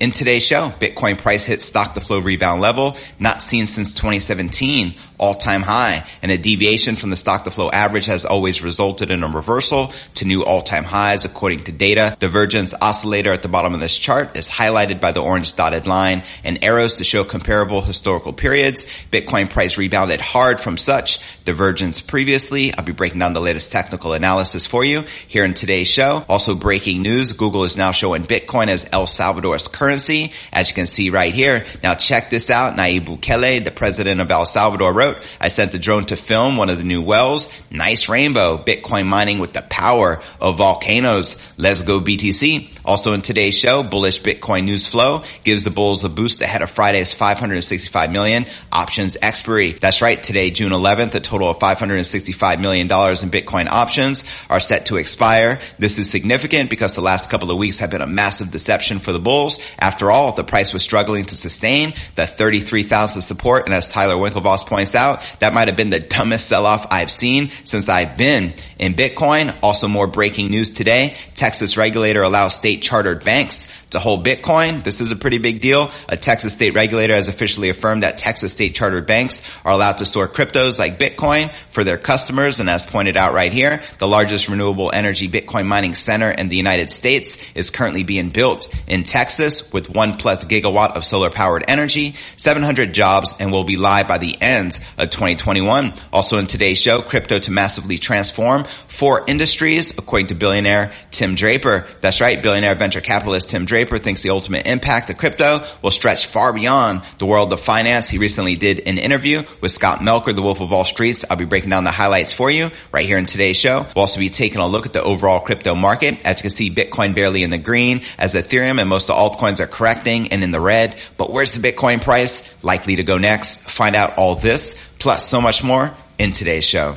In today's show, Bitcoin price hit stock to flow rebound level, not seen since 2017, all-time high, and a deviation from the stock to flow average has always resulted in a reversal to new all-time highs according to data. Divergence oscillator at the bottom of this chart is highlighted by the orange dotted line and arrows to show comparable historical periods. Bitcoin price rebounded hard from such divergence previously. I'll be breaking down the latest technical analysis for you here in today's show. Also breaking news, Google is now showing Bitcoin as El Salvador's currency currency, as you can see right here. Now check this out. Nayib Bukele, the president of El Salvador wrote, I sent the drone to film one of the new wells. Nice rainbow. Bitcoin mining with the power of volcanoes. Let's go BTC. Also in today's show, bullish Bitcoin news flow gives the bulls a boost ahead of Friday's 565 million options expiry. That's right. Today, June 11th, a total of 565 million dollars in Bitcoin options are set to expire. This is significant because the last couple of weeks have been a massive deception for the bulls after all, the price was struggling to sustain the 33,000 support. And as Tyler Winklevoss points out, that might have been the dumbest sell-off I've seen since I've been in Bitcoin. Also more breaking news today. Texas regulator allows state chartered banks to hold Bitcoin. This is a pretty big deal. A Texas state regulator has officially affirmed that Texas state chartered banks are allowed to store cryptos like Bitcoin for their customers. And as pointed out right here, the largest renewable energy Bitcoin mining center in the United States is currently being built in Texas with one plus gigawatt of solar powered energy, 700 jobs, and will be live by the end of 2021. Also in today's show, crypto to massively transform four industries, according to billionaire Tim Draper. That's right, billionaire venture capitalist Tim Draper thinks the ultimate impact of crypto will stretch far beyond the world of finance. He recently did an interview with Scott Melker, the Wolf of All Streets. I'll be breaking down the highlights for you right here in today's show. We'll also be taking a look at the overall crypto market. As you can see, Bitcoin barely in the green as Ethereum and most of the altcoins are correcting and in the red. But where's the Bitcoin price likely to go next? Find out all this plus so much more in today's show.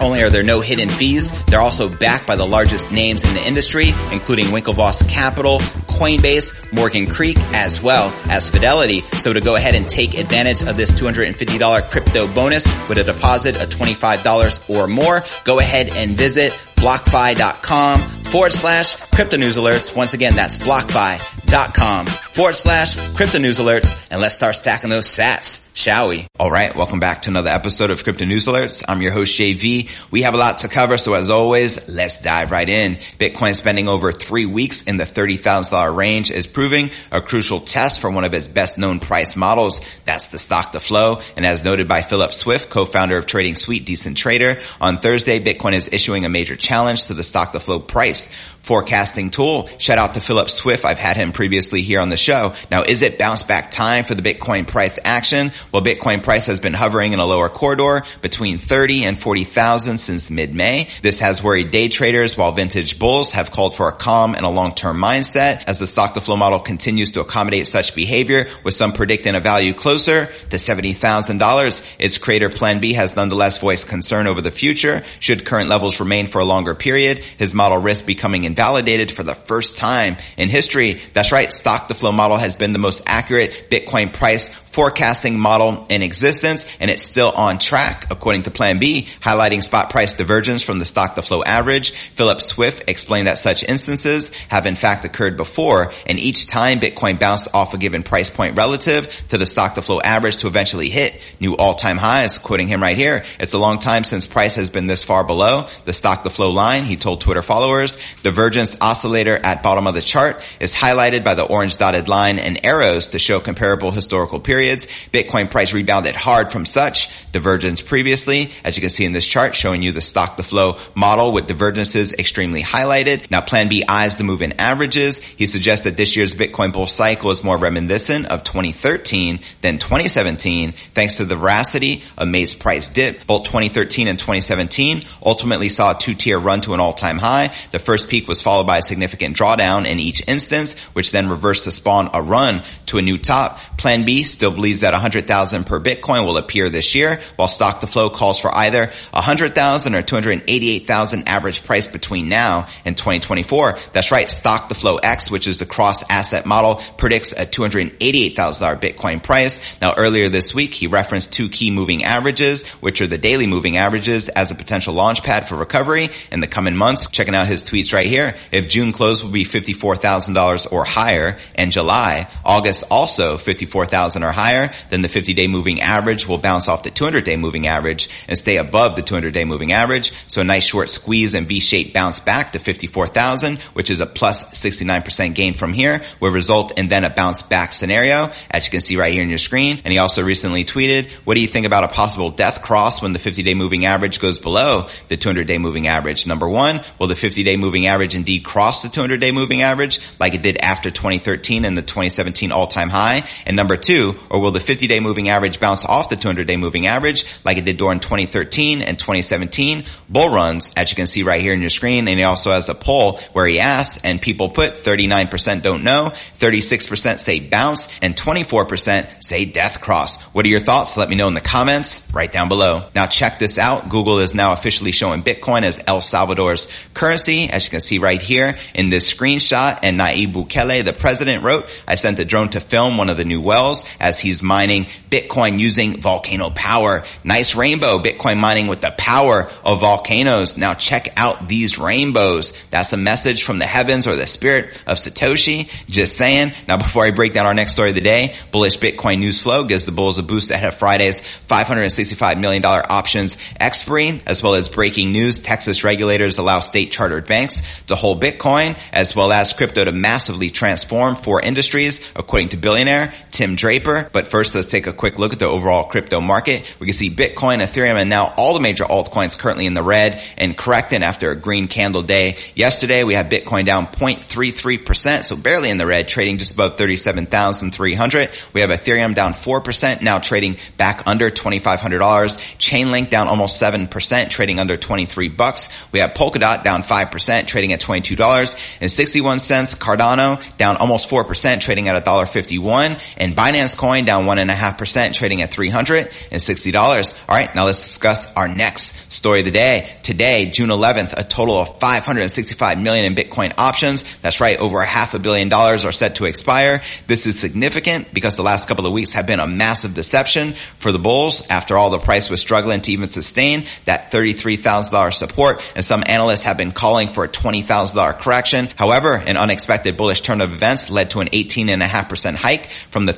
only are there no hidden fees, they're also backed by the largest names in the industry, including Winklevoss Capital, Coinbase, Morgan Creek, as well as Fidelity. So to go ahead and take advantage of this $250 crypto bonus with a deposit of $25 or more, go ahead and visit blockfi.com forward slash crypto news alerts. Once again, that's blockfi.com forward slash crypto news alerts. And let's start stacking those sats, shall we? All right. Welcome back to another episode of crypto news alerts. I'm your host, JV. We have a lot to cover. So as always, let's dive right in. Bitcoin spending over three weeks in the $30,000 range is proving a crucial test for one of its best known price models. That's the stock to flow. And as noted by Philip Swift, co-founder of Trading Suite Decentrader, on Thursday, Bitcoin is issuing a major challenge to the stock to flow price forecasting tool. Shout out to Philip Swift. I've had him previously here on the show. Now, is it bounce back time for the Bitcoin price action? Well, Bitcoin price has been hovering in a lower corridor between 30 and 40,000 since mid-May. This has worried day traders while vintage bulls have called for a calm and a long-term mindset as the stock to flow model continues to accommodate such behavior with some predicting a value closer to $70,000. Its creator Plan B has nonetheless voiced concern over the future. Should current levels remain for a longer period, his model risks becoming invalidated for the first time in history. That's right. Stock to flow model has been the most accurate Bitcoin price forecasting model in existence and it's still on track according to plan B, highlighting spot price divergence from the stock to flow average. Philip Swift explained that such instances have in fact occurred before and each time Bitcoin bounced off a given price point relative to the stock to flow average to eventually hit new all-time highs. Quoting him right here, it's a long time since price has been this far below the stock to flow line. He told Twitter followers, divergence oscillator at bottom of the chart is highlighted by the orange dotted line and arrows to show comparable historical periods periods. Bitcoin price rebounded hard from such divergence previously, as you can see in this chart showing you the stock to flow model with divergences extremely highlighted. Now plan B eyes the moving averages. He suggests that this year's Bitcoin bull cycle is more reminiscent of 2013 than 2017 thanks to the veracity of May's price dip. Both 2013 and 2017 ultimately saw a two-tier run to an all-time high. The first peak was followed by a significant drawdown in each instance, which then reversed to spawn a run to a new top. Plan B still believes that 100,000 per Bitcoin will appear this year, while stock to flow calls for either 100,000 or 288,000 average price between now and 2024. That's right. Stock to flow X, which is the cross asset model, predicts a $288,000 Bitcoin price. Now earlier this week, he referenced two key moving averages, which are the daily moving averages as a potential launch pad for recovery in the coming months. Checking out his tweets right here. If June close will be $54,000 or higher and July, August also 54,000 or higher, then the 50 day moving average will bounce off the 200 day moving average and stay above the 200 day moving average. So a nice short squeeze and V-shaped bounce back to 54,000, which is a plus 69% gain from here will result in then a bounce back scenario, as you can see right here in your screen. And he also recently tweeted, what do you think about a possible death cross when the 50 day moving average goes below the 200 day moving average? Number one, will the 50 day moving average indeed cross the 200 day moving average like it did after 2013 and the 2017 all time high? And number two, or will the 50 day moving average bounce off the 200 day moving average like it did during 2013 and 2017 bull runs, as you can see right here in your screen. And he also has a poll where he asked and people put 39% don't know, 36% say bounce, and 24% say death cross. What are your thoughts? Let me know in the comments right down below. Now check this out. Google is now officially showing Bitcoin as El Salvador's currency, as you can see right here in this screenshot. And Nayib Bukele, the president, wrote, I sent a drone to film one of the new wells as he's mining Bitcoin using volcano power. Nice rainbow, Bitcoin mining with the power of volcanoes. Now check out these rainbows. That's a message from the heavens or the spirit of Satoshi. Just saying. Now before I break down our next story of the day, bullish Bitcoin news flow gives the bulls a boost ahead of Friday's $565 million options expiry, as well as breaking news. Texas regulators allow state chartered banks to hold Bitcoin, as well as crypto to massively transform four industries, according to billionaire Tim Draper. But first, let's take a quick look at the overall crypto market. We can see Bitcoin, Ethereum, and now all the major altcoins currently in the red and correcting after a green candle day. Yesterday, we had Bitcoin down 0.33%, so barely in the red, trading just above 37,300. We have Ethereum down 4%, now trading back under $2,500. Chainlink down almost 7%, trading under 23 bucks. We have Polkadot down 5%, trading at $22.61. Cardano down almost 4%, trading at $1.51. And Binance Coin down 1.5%, trading at $360. All right, now let's discuss our next story of the day. Today, June 11th, a total of 565 million in Bitcoin options. That's right, over a half a billion dollars are set to expire. This is significant because the last couple of weeks have been a massive deception for the bulls. After all, the price was struggling to even sustain that $33,000 support and some analysts have been calling for a $20,000 correction. However, an unexpected bullish turn of events led to an 18.5% hike from the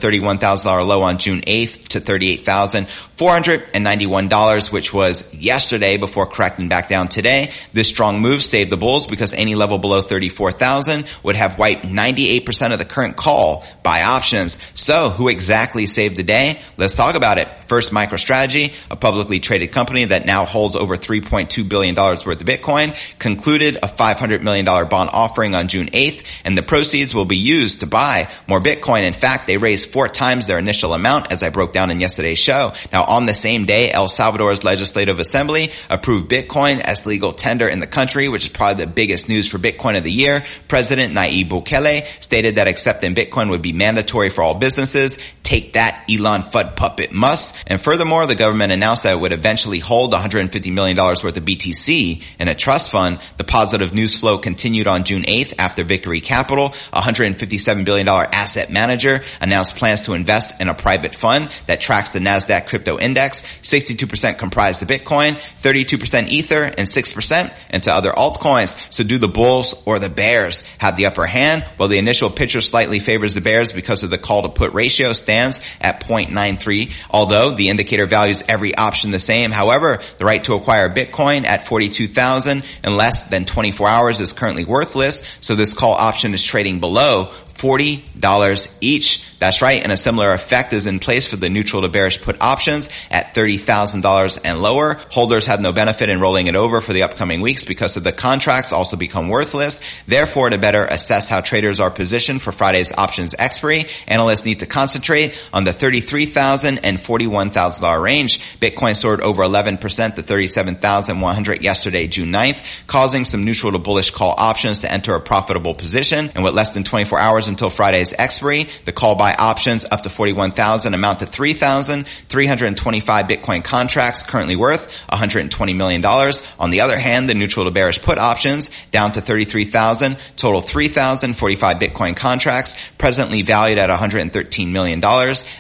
$31,000 low on June 8th to $38,491, which was yesterday before correcting back down today. This strong move saved the bulls because any level below 34,000 would have wiped 98% of the current call by options. So who exactly saved the day? Let's talk about it. First, MicroStrategy, a publicly traded company that now holds over $3.2 billion worth of Bitcoin, concluded a $500 million bond offering on June 8th, and the proceeds will be used to buy more Bitcoin. In fact, they raised four times their initial amount, as I broke down in yesterday's show. Now, on the same day, El Salvador's Legislative Assembly approved Bitcoin as legal tender in the country, which is probably the biggest news for Bitcoin of the year. President Nayib Bukele stated that accepting Bitcoin would be mandatory for all businesses. Take that, Elon Fudd puppet Musk. And furthermore, the government announced that it would eventually hold $150 million worth of BTC in a trust fund. The positive news flow continued on June 8th after Victory Capital, a $157 billion asset manager, announced plans to invest in a private fund that tracks the NASDAQ crypto index. 62% comprised of Bitcoin, 32% Ether, and 6% into other altcoins. So do the bulls or the bears have the upper hand? Well, the initial picture slightly favors the bears because of the call to put ratio stands at 0.93, although the indicator values every option the same. However, the right to acquire Bitcoin at 42,000 in less than 24 hours is currently worthless, so this call option is trading below $40 each. That's right. And a similar effect is in place for the neutral to bearish put options at $30,000 and lower. Holders have no benefit in rolling it over for the upcoming weeks because of the contracts also become worthless. Therefore, to better assess how traders are positioned for Friday's options expiry, analysts need to concentrate on the $33,000 and $41,000 range. Bitcoin soared over 11% to 37,100 yesterday, June 9th, causing some neutral to bullish call options to enter a profitable position. And with less than 24 hours until Friday's expiry, the call by options up to 41,000 amount to 3,325 Bitcoin contracts currently worth $120 million. On the other hand, the neutral to bearish put options down to 33,000, total 3,045 Bitcoin contracts presently valued at $113 million.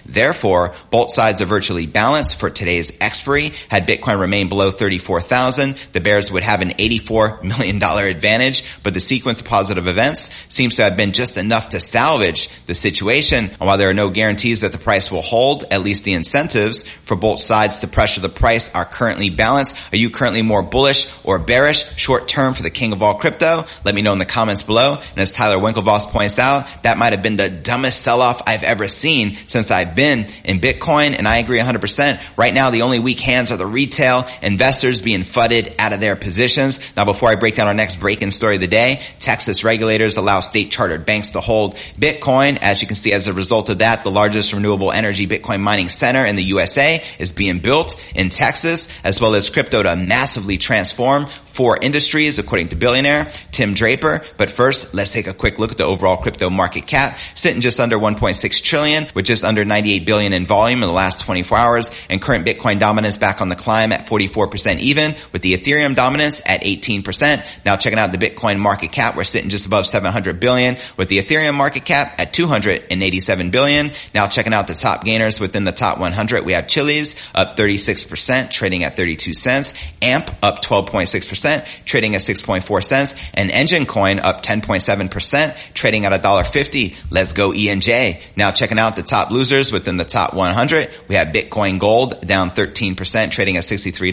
Therefore, both sides are virtually balanced for today's expiry. Had Bitcoin remained below 34,000, the bears would have an $84 million advantage, but the sequence of positive events seems to have been just enough to salvage the situation. And while there are no guarantees that the price will hold, at least the incentives for both sides to pressure the price are currently balanced. Are you currently more bullish or bearish short term for the king of all crypto? Let me know in the comments below. And as Tyler Winklevoss points out, that might have been the dumbest sell-off I've ever seen since I've been in Bitcoin. And I agree 100%. Right now, the only weak hands are the retail investors being fudded out of their positions. Now, before I break down our next break-in story of the day, Texas regulators allow state chartered banks to hold Bitcoin. As you can see, as a result of that, the largest renewable energy Bitcoin mining center in the USA is being built in Texas, as well as crypto to massively transform four industries, according to billionaire Tim Draper. But first, let's take a quick look at the overall crypto market cap, sitting just under 1.6 trillion, with just under 98 billion in volume in the last 24 hours, and current Bitcoin dominance back on the climb at 44% even, with the Ethereum dominance at 18%. Now checking out the Bitcoin market cap, we're sitting just above 700 billion, with the Ethereum market cap at 287 billion. Now checking out the top gainers within the top 100, we have Chiliz up 36%, trading at 32 cents, AMP up 12.6%, trading at 6.4 cents, and Enjin Coin up 10.7%, trading at $1.50. Let's go ENJ. Now checking out the top losers within the top 100, we have Bitcoin Gold down 13%, trading at $63.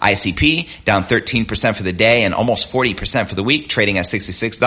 ICP down 13% for the day and almost 40% for the week, trading at $66.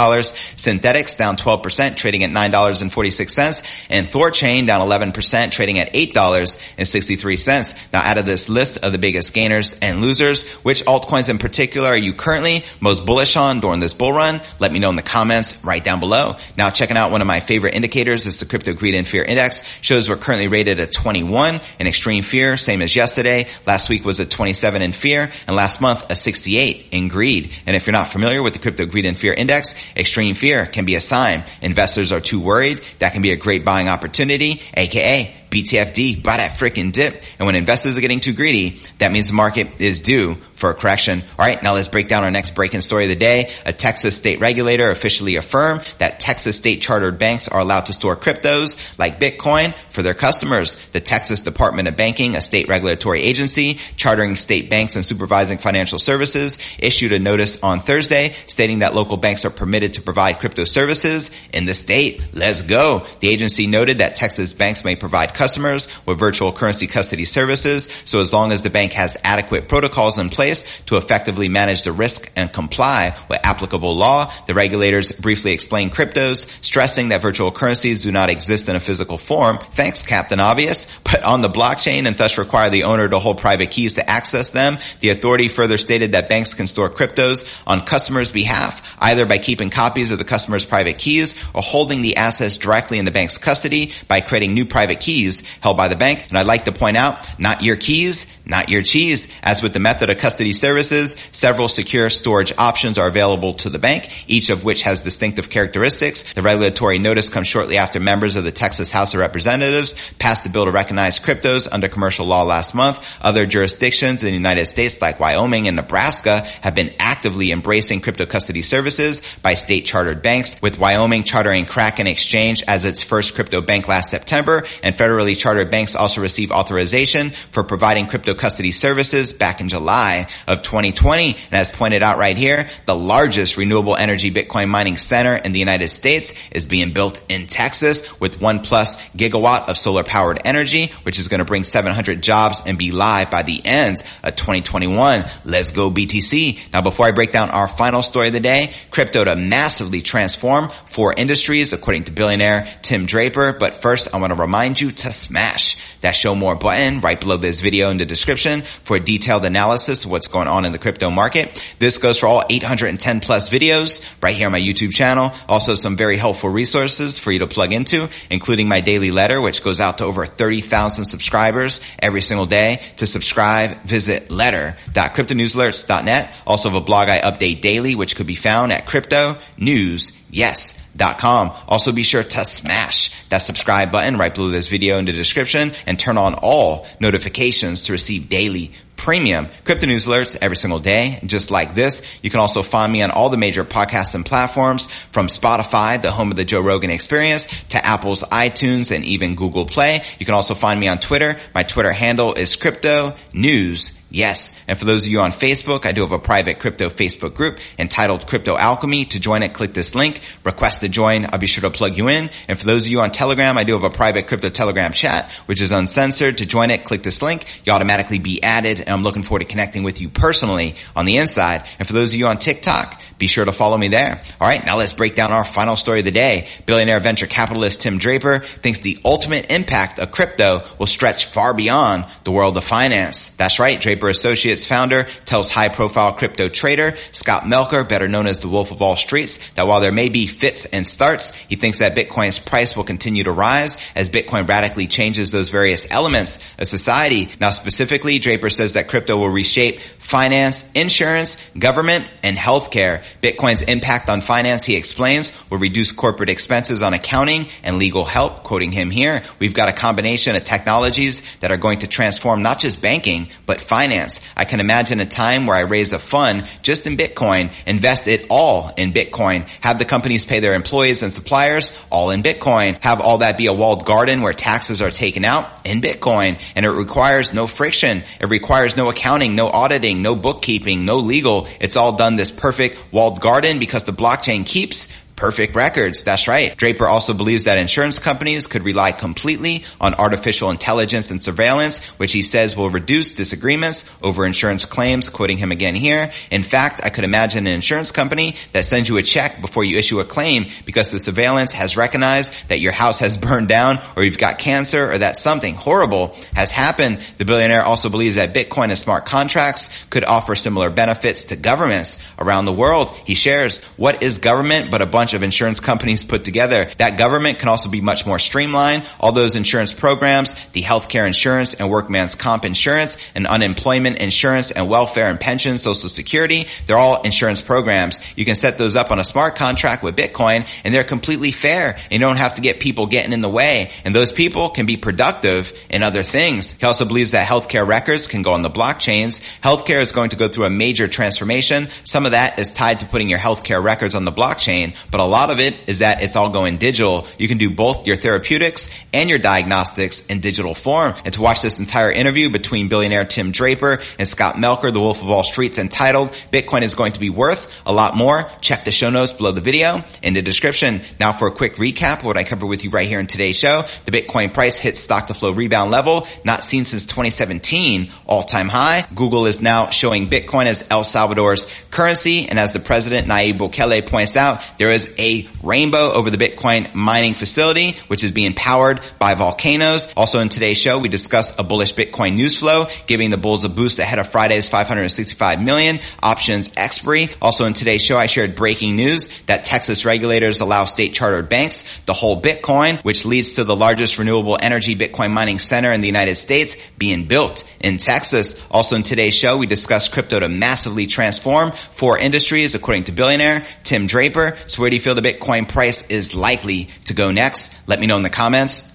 Synthetix down 12%, trading at $9.46. And Thorchain down 11%, trading at $8.63. Now out of this list of the biggest gainers and losers, which altcoins in particular are you currently most bullish on during this bull run? Let me know in the comments right down below. Now checking out one of my favorite indicators is the crypto greed and fear index shows we're currently rated at 21 in extreme fear, same as yesterday. Last week was a 27 in fear and last month a 68 in greed. And if you're not familiar with the crypto greed and fear index, extreme fear can be a sign investors are too worried. That can be a great buying opportunity, aka BTFD, buy that freaking dip. And when investors are getting too greedy, that means the market is due for a correction. All right, now let's break down our next breaking story of the day. A Texas state regulator officially affirmed that Texas state chartered banks are allowed to store cryptos like Bitcoin for their customers. The Texas Department of Banking, a state regulatory agency chartering state banks and supervising financial services, issued a notice on Thursday stating that local banks are permitted to provide crypto services in the state. Let's go. The agency noted that Texas banks may provide customers with virtual currency custody services. So as long as the bank has adequate protocols in place to effectively manage the risk and comply with applicable law, the regulators briefly explained cryptos, stressing that virtual currencies do not exist in a physical form. Thanks, Captain Obvious. But on the blockchain and thus require the owner to hold private keys to access them. The authority further stated that banks can store cryptos on customers' behalf, either by keeping copies of the customer's private keys or holding the assets directly in the bank's custody by creating new private keys held by the bank. And I'd like to point out, not your keys, not your cheese. As with the method of custody services, several secure storage options are available to the bank, each of which has distinctive characteristics. The regulatory notice comes shortly after members of the Texas House of Representatives passed a bill to recognize cryptos under commercial law last month. Other jurisdictions in the United States like Wyoming and Nebraska have been actively embracing crypto custody services by state chartered banks, with Wyoming chartering Kraken Exchange as its first crypto bank last September, and federally chartered banks also received authorization for providing crypto custody services back in July. Of 2020. And as pointed out right here, the largest renewable energy Bitcoin mining center in the United States is being built in Texas with one plus gigawatt of solar powered energy, which is going to bring 700 jobs and be live by the end of 2021. Let's go BTC. Now, before I break down our final story of the day, crypto to massively transform four industries, according to billionaire Tim Draper. But first, I want to remind you to smash that show more button right below this video in the description for a detailed analysis what's going on in the crypto market. This goes for all 810 plus videos right here on my YouTube channel. Also some very helpful resources for you to plug into, including my daily letter, which goes out to over 30,000 subscribers every single day. To subscribe, visit letter.cryptonewsalerts.net. Also have a blog I update daily, which could be found at crypto news yes.com. Also be sure to smash that subscribe button right below this video in the description and turn on all notifications to receive daily premium crypto news alerts every single day. Just like this, you can also find me on all the major podcasts and platforms from Spotify, the home of the Joe Rogan experience to Apple's iTunes and even Google Play. You can also find me on Twitter. My Twitter handle is crypto news Yes. And for those of you on Facebook, I do have a private crypto Facebook group entitled Crypto Alchemy. To join it, click this link, request to join. I'll be sure to plug you in. And for those of you on Telegram, I do have a private crypto Telegram chat, which is uncensored. To join it, click this link. You automatically be added and I'm looking forward to connecting with you personally on the inside. And for those of you on TikTok, be sure to follow me there. All right. Now let's break down our final story of the day. Billionaire venture capitalist Tim Draper thinks the ultimate impact of crypto will stretch far beyond the world of finance. That's right. Draper Associates founder tells high profile crypto trader Scott Melker, better known as the Wolf of All Streets, that while there may be fits and starts, he thinks that Bitcoin's price will continue to rise as Bitcoin radically changes those various elements of society. Now specifically, Draper says that crypto will reshape finance, insurance, government, and healthcare. Bitcoin's impact on finance, he explains, will reduce corporate expenses on accounting and legal help. Quoting him here, we've got a combination of technologies that are going to transform not just banking, but finance. I can imagine a time where I raise a fund just in Bitcoin, invest it all in Bitcoin, have the companies pay their employees and suppliers all in Bitcoin, have all that be a walled garden where taxes are taken out in Bitcoin, and it requires no friction. It requires no accounting, no auditing, no bookkeeping, no legal. It's all done this perfect walled garden because the blockchain keeps Perfect records. That's right. Draper also believes that insurance companies could rely completely on artificial intelligence and surveillance, which he says will reduce disagreements over insurance claims, quoting him again here. In fact, I could imagine an insurance company that sends you a check before you issue a claim because the surveillance has recognized that your house has burned down or you've got cancer or that something horrible has happened. The billionaire also believes that Bitcoin and smart contracts could offer similar benefits to governments around the world. He shares, what is government but a bunch bunch of insurance companies put together. That government can also be much more streamlined. All those insurance programs, the healthcare insurance and workman's comp insurance and unemployment insurance and welfare and pension, social security, they're all insurance programs. You can set those up on a smart contract with Bitcoin and they're completely fair. You don't have to get people getting in the way. And those people can be productive in other things. He also believes that healthcare records can go on the blockchains. Healthcare is going to go through a major transformation. Some of that is tied to putting your healthcare records on the blockchain, but a lot of it is that it's all going digital. You can do both your therapeutics and your diagnostics in digital form. And to watch this entire interview between billionaire Tim Draper and Scott Melker, the Wolf of All Street's entitled Bitcoin is going to be worth a lot more. Check the show notes below the video in the description. Now for a quick recap what I covered with you right here in today's show. The Bitcoin price hit stock to flow rebound level not seen since 2017 all time high. Google is now showing Bitcoin as El Salvador's currency. And as the president Nayib Bukele points out, there is a rainbow over the Bitcoin mining facility, which is being powered by volcanoes. Also in today's show, we discuss a bullish Bitcoin news flow, giving the bulls a boost ahead of Friday's 565 million options expiry. Also in today's show, I shared breaking news that Texas regulators allow state chartered banks to hold Bitcoin, which leads to the largest renewable energy Bitcoin mining center in the United States being built in Texas. Also in today's show, we discuss crypto to massively transform four industries, according to billionaire Tim Draper. So where do you feel the Bitcoin price is likely to go next? Let me know in the comments